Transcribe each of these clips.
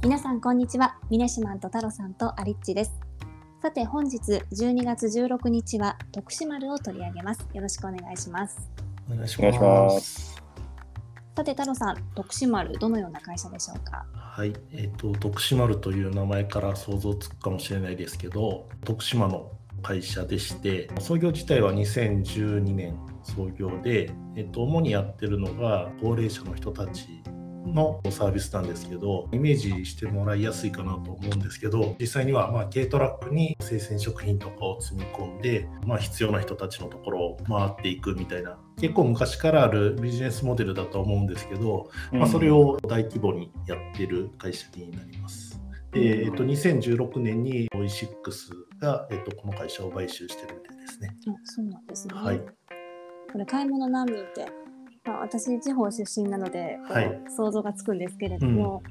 皆さんこんにちは。ミネシマンと太郎さんとアリッチです。さて本日12月16日は徳島丸を取り上げます。よろしくお願いします。お願いしお願いしま。ます。さて太郎さん徳島丸どのような会社でしょうか？はい、えっ、と徳島るという名前から想像つくかもしれないですけど、徳島の会社でして、創業自体は2012年創業で、えっ、と主にやってるのが高齢者の人たちのサービスなんですけど、イメージしてもらいやすいかなと思うんですけど、実際にはまあ軽トラックに生鮮食品とかを積み込んで、まあ、必要な人たちのところを回っていくみたいな、結構昔からあるビジネスモデルだと思うんですけど、まあ、それを大規模にやってる会社になります。で、えっと、2016年にオイシックスが、えっと、この会社を買収してるみたいですね。あそうなんですね、はい。これ買い物難民って、まあ、私地方出身なのではい想像がつくんですけれども、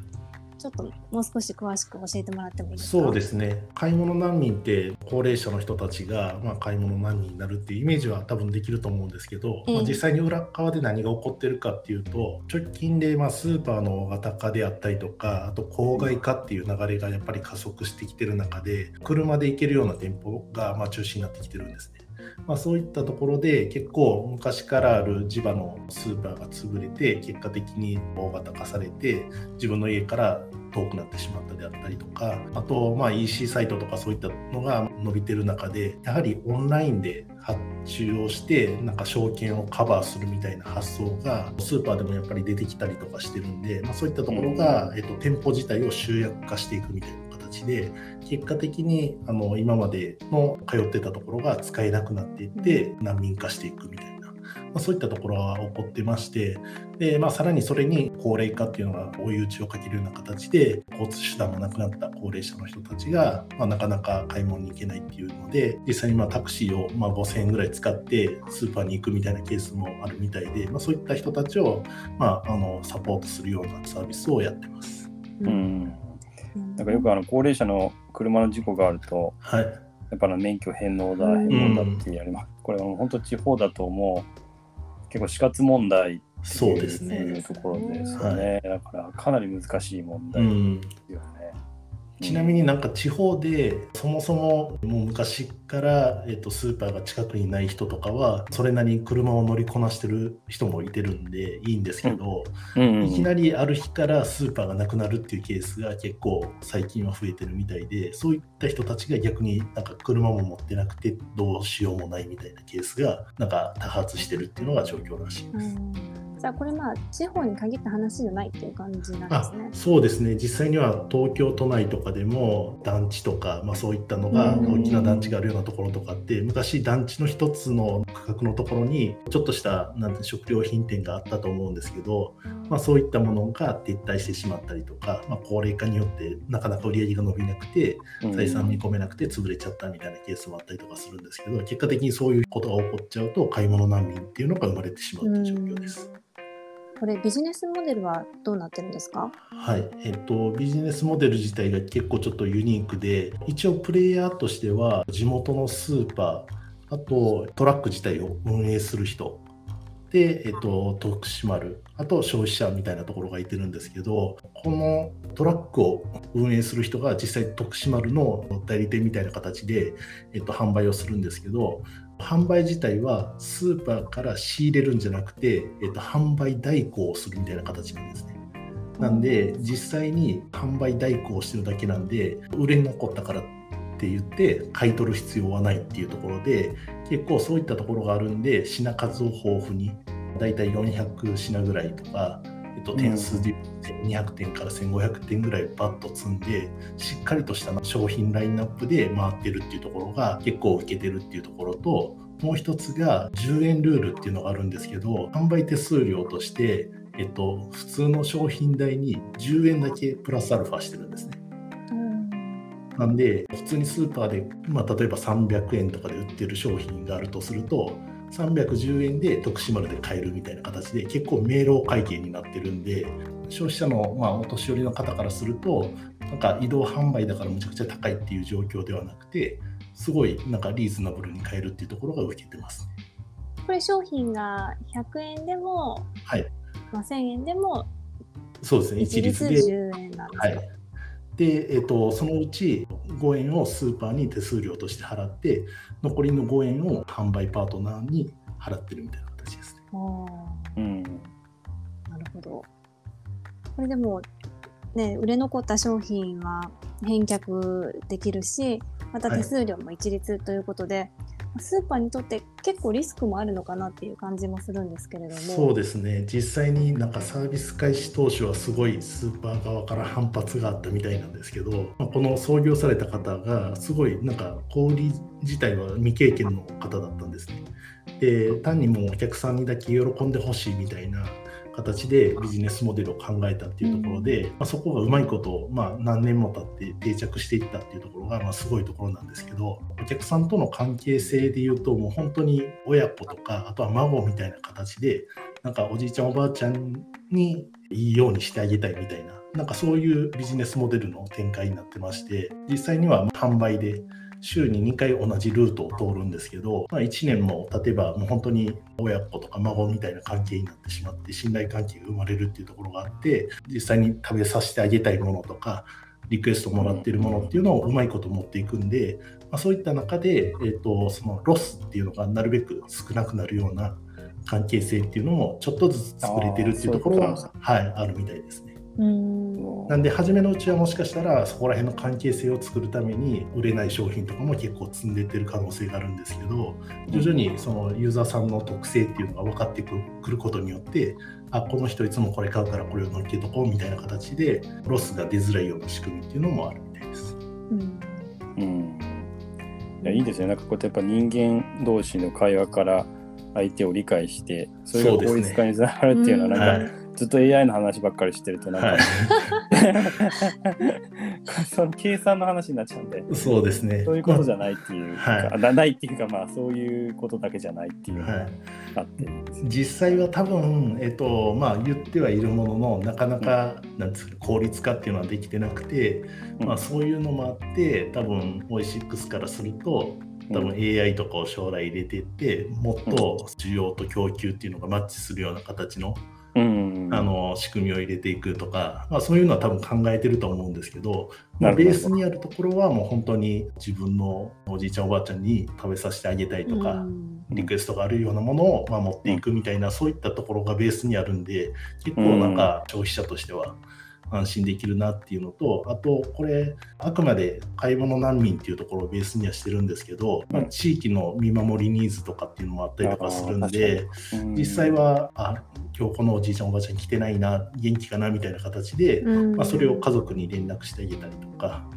ちょっともう少し詳しく教えてもらってもいいですか？そうですね。買い物難民って高齢者の人たちが、まあ、買い物難民になるっていうイメージは多分できると思うんですけど、ええまあ、実際に裏側で何が起こってるかっていうと直近でまあスーパーの型化であったりとかあと郊外化っていう流れがやっぱり加速してきてる中で車で行けるような店舗がまあ中心になってきてるんですね。まあ、そういったところで結構昔からある地場のスーパーが潰れて結果的に大型化されて自分の家から遠くなってしまったであったりとかあとまあ EC サイトとかそういったのが伸びてる中でやはりオンラインで発注をしてなんか証券をカバーするみたいな発想がスーパーでもやっぱり出てきたりとかしてるんで、まあ、そういったところが、えっと、店舗自体を集約化していくみたいな形で結果的にあの今までの通ってたところが使えなくなっていって難民化していくみたいな、ま、そういったところは起こってましてで、まあ、さらにそれに高齢化っていうのが追い打ちをかけるような形で交通手段がなくなった高齢者の人たちが、まあ、なかなか買い物に行けないっていうので実際にまあタクシーをま5000円ぐらい使ってスーパーに行くみたいなケースもあるみたいで、まあ、そういった人たちを、まあ、あのサポートするようなサービスをやってます。うんなんかよくあの高齢者の車の事故があると、はいやっぱ免許返納だ、うん返納だってやります。これはもう本当地方だともう結構死活問題っういうですね。ところですよね。だからかなり難しい問う題でんすよね。ちなみになんか地方でそもそももう昔から、えっと、スーパーが近くにない人とかはそれなりに車を乗りこなしてる人もいてるんでいいんですけど、うん。うんいきなりある日からスーパーがなくなるっていうケースが結構最近は増えてるみたいでそういった人たちが逆になんか車も持ってなくてどうしようもないみたいなケースがなんか多発してるっていうのが状況らしいです。うんじゃあこれまあ地方に限った話じゃないっていう感じなんであすね。そうですね実際には東京都内とかでも団地とか、まあ、そういったのがうん大きな団地があるようなところとかって昔団地の一つの区画のところにちょっとしたなんて食料品店があったと思うんですけど、まあ、そういったものが撤退してしまったりとか、まあ、高齢化によってなかなか売り上げが伸びなくてうん。採算見込めなくて潰れちゃったみたいなケースもあったりとかするんですけど結果的にそういうことが起こっちゃうと買い物難民っていうのが生まれてしまうという状況です。これビジネスモデルはどうなってるんですか？はい、えっと、ビジネスモデル自体が結構ちょっとユニークで、一応プレイヤーとしては、地元のスーパー、あとトラック自体を運営する人、で、えっと、徳島、あと消費者みたいなところがいてるんですけど、このトラックを運営する人が実際徳島の代理店みたいな形で、えっと、販売をするんですけど、販売自体はスーパーから仕入れるんじゃなくて、えっと、販売代行をするみたいな形なんですね。なんで実際に販売代行をしてるだけなんで売れ残ったからってって言って買い取る必要はないっていうところで結構そういったところがあるんで品数を豊富にだいたい400品ぐらいとか、えっと、点数で200点から1500点ぐらいバッと積んでしっかりとした商品ラインナップで回ってるっていうところが結構受けてるっていうところともう一つが10円ルールっていうのがあるんですけど販売手数料としてえっと、普通の商品代に10円だけプラスアルファしてるんですね。なんで、普通にスーパーで、まあ、例えば300円とかで売ってる商品があるとすると、310円で徳島で買えるみたいな形で、結構明朗会計になってるんで、消費者の、まあ、お年寄りの方からすると、なんか移動販売だからむちゃくちゃ高いっていう状況ではなくて、すごいなんかリーズナブルに買えるっていうところが受けてますね。これ商品が100円でも、はい。まあ、1000円でもそうですね、一一律律で。10円なんですか、はい。で、えっと、そのうち5円をスーパーに手数料として払って残りの5円を販売パートナーに払ってるみたいな形ですね。うんなるほど。これでも、ね、売れ残った商品は返却できるし、また手数料も一律ということで、スーパーにとって結構リスクもあるのかなっていう感じもするんですけれども。そうですね実際になんかサービス開始当初はすごいスーパー側から反発があったみたいなんですけど、まあこの創業された方がすごいなんか小売り自体は未経験の方だったんですね。で単にもうお客さんにだけ喜んでほしいみたいな形でビジネスモデルを考えたっていうところで、まあ、そこがうまいこと、まあ、何年も経って定着していったっていうところが、まあ、すごいところなんですけどお客さんとの関係性でいうともう本当に親子とかあとは孫みたいな形でなんかおじいちゃんおばあちゃんにいいようにしてあげたいみたいななんかそういうビジネスモデルの展開になってまして実際には販売で週に2回同じルートを通るんですけど、まあ、1年も経てばもう本当に親子とか孫みたいな関係になってしまって信頼関係が生まれるっていうところがあって実際に食べさせてあげたいものとかリクエストもらってるものっていうのをうまいこと持っていくんで、まあ、そういった中で、えー、とそのロスっていうのがなるべく少なくなるような関係性っていうのもちょっとずつ作れてるっていうところがはい、あるみたいですね。うん。なんで初めのうちはもしかしたらそこら辺の関係性を作るために売れない商品とかも結構積んでってる可能性があるんですけど徐々にそのユーザーさんの特性っていうのが分かってくることによってあこの人いつもこれ買うからこれを乗っけとこうみたいな形でロスが出づらいような仕組みっていうのもあるみたいです。うん。うんいやいいですね。なんかこうやってやっぱ人間同士の会話から相手を理解してそれが効率化につながるっていうのはなんか、はいずっと AI の話ばっかりしてるとなんか、はい、その計算の話になっちゃうんでそうですね。そういうことじゃないっていうか、はい。なないっていうかまあそういうことだけじゃないっていうのがはい。あって、実際は多分、えっとまあ、言ってはいるもののなかなか、なんですか効率化っていうのはできてなくて、うん。まあ、そういうのもあって多分オイシックスからすると多分 AI とかを将来入れていってもっと需要と供給っていうのがマッチするような形のうんあの仕組みを入れていくとか、まあ、そういうのは多分考えてると思うんですけど、ど。ベースにあるところはもう本当に自分のおじいちゃんおばあちゃんに食べさせてあげたいとか、うん。リクエストがあるようなものをまあ持っていくみたいな、そういったところがベースにあるんで結構なんか消費者としては安心できるなっていうのとあとこれあくまで買い物難民っていうところをベースにはしてるんですけど、まあうん地域の見守りニーズとかっていうのもあったりとかするんでうん実際はあ今日このおじいちゃんおばあちゃん来てないな元気かなみたいな形で、うんまあ、それを家族に連絡してあげたりとか。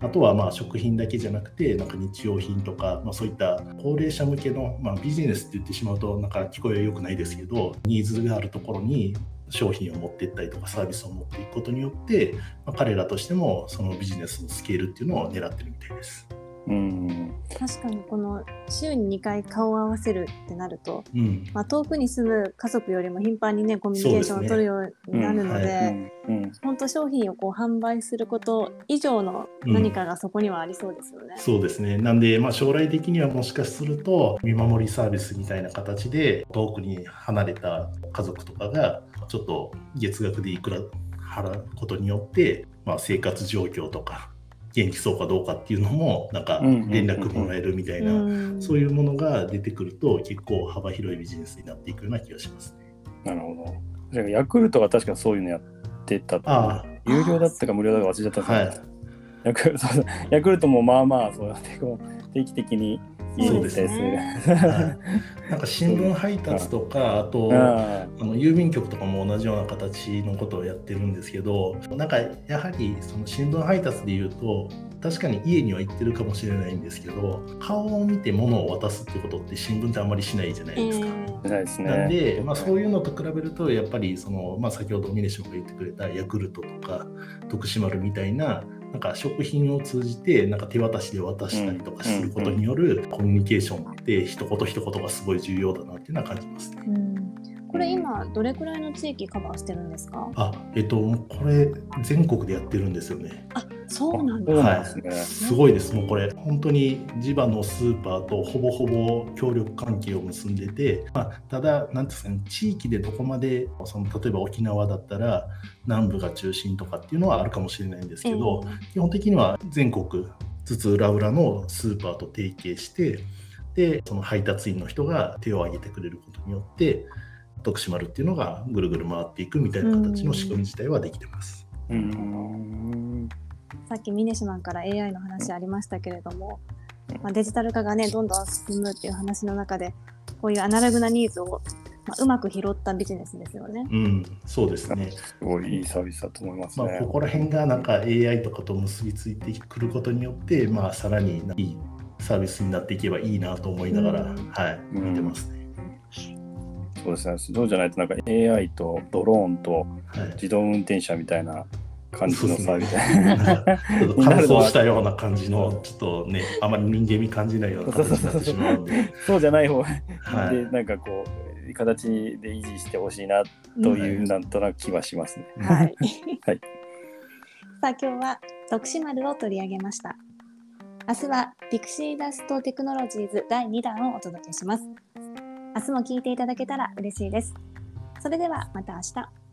あとはまあ食品だけじゃなくてなんか日用品とか、まあ、そういった高齢者向けの、まあ、ビジネスって言ってしまうとなんか聞こえは良くないですけどニーズがあるところに商品を持っていったりとかサービスを持っていくことによって、まあ、彼らとしてもそのビジネスのスケールっていうのを狙ってるみたいです。うん。確かにこの週に2回顔を合わせるってなると、うん。まあ、遠くに住む家族よりも頻繁にねコミュニケーションを取るようになるので本当商品をこう販売すること以上の何かがそこにはありそうですよね。そうですね。なんで、まあ、将来的にはもしかすると、見守りサービスみたいな形で、遠くに離れた家族とかが、ちょっと月額でいくら払うことによって、まあ、生活状況とか、元気そうかどうかっていうのも、なんか連絡もらえるみたいな、うん。そういうものが出てくると、結構幅広いビジネスになっていくような気がしますね。なるほど。じゃあヤクルトが確かそういうのやってたとあ有料だったか無料だか忘れちゃったんですけど、ヤクルトもまあまあそうやってこう定期的に家に行ったりする。はい、なんか新聞配達とか、あと、ああの郵便局とかも同じような形のことをやってるんですけどなんかやはりその新聞配達でいうと確かに家には行ってるかもしれないんですけど顔を見て物を渡すってことって新聞ってあんまりしないじゃないですか。あないですね。なんで、まあ、そういうのと比べるとやっぱりその、まあ、先ほど峰島が言ってくれたヤクルトとか徳島丸みたいななんか食品を通じてなんか手渡しで渡したりとかすることによるコミュニケーションって一言一言がすごい重要だなっていうのは感じますね。うんこれ今どれくらいの地域カバーしてるんですか？あ、えっと、これ全国でやってるんですよね。そうなんだ。そうなんですね。すごいです、もうこれ、本当に地場のスーパーとほぼほぼ協力関係を結んでて、まあ、ただ、なんていうんですかね、地域でどこまでその、例えば沖縄だったら、南部が中心とかっていうのはあるかもしれないんですけど、基本的には全国津々浦々のスーパーと提携して、でその配達員の人が手を挙げてくれることによって、徳島るっていうのがぐるぐる回っていくみたいな形の仕組み自体はできてます。うん。さっきミネシマンから AI の話ありましたけれども、まあ、デジタル化がねどんどん進むっていう話の中でこういうアナログなニーズを、まあ、うまく拾ったビジネスですよね。うん、そうですね。すごいいいサービスだと思いますまあ、ね。ここら辺がなんか AI とかと結びついてくることによって、まあ、さらにいいサービスになっていけばいいなと思いながら、うんはい、うん見てますね。そうですね。そうじゃないとなんか AI とドローンとはい自動運転車みたいな感じのサービス。ちょっと乾燥したような感じの、ちょっとね、あまり人間味感じないような形になってしまうんで、そうじゃない方はいでなんかこう形で維持してほしいなという、なんとなく気はしますね。はい。はいさあ今日は徳島ルを取り上げました。明日はピクシーダストテクノロジーズ第2弾をお届けします。明日も聞いていただけたら嬉しいです。それではまた明日。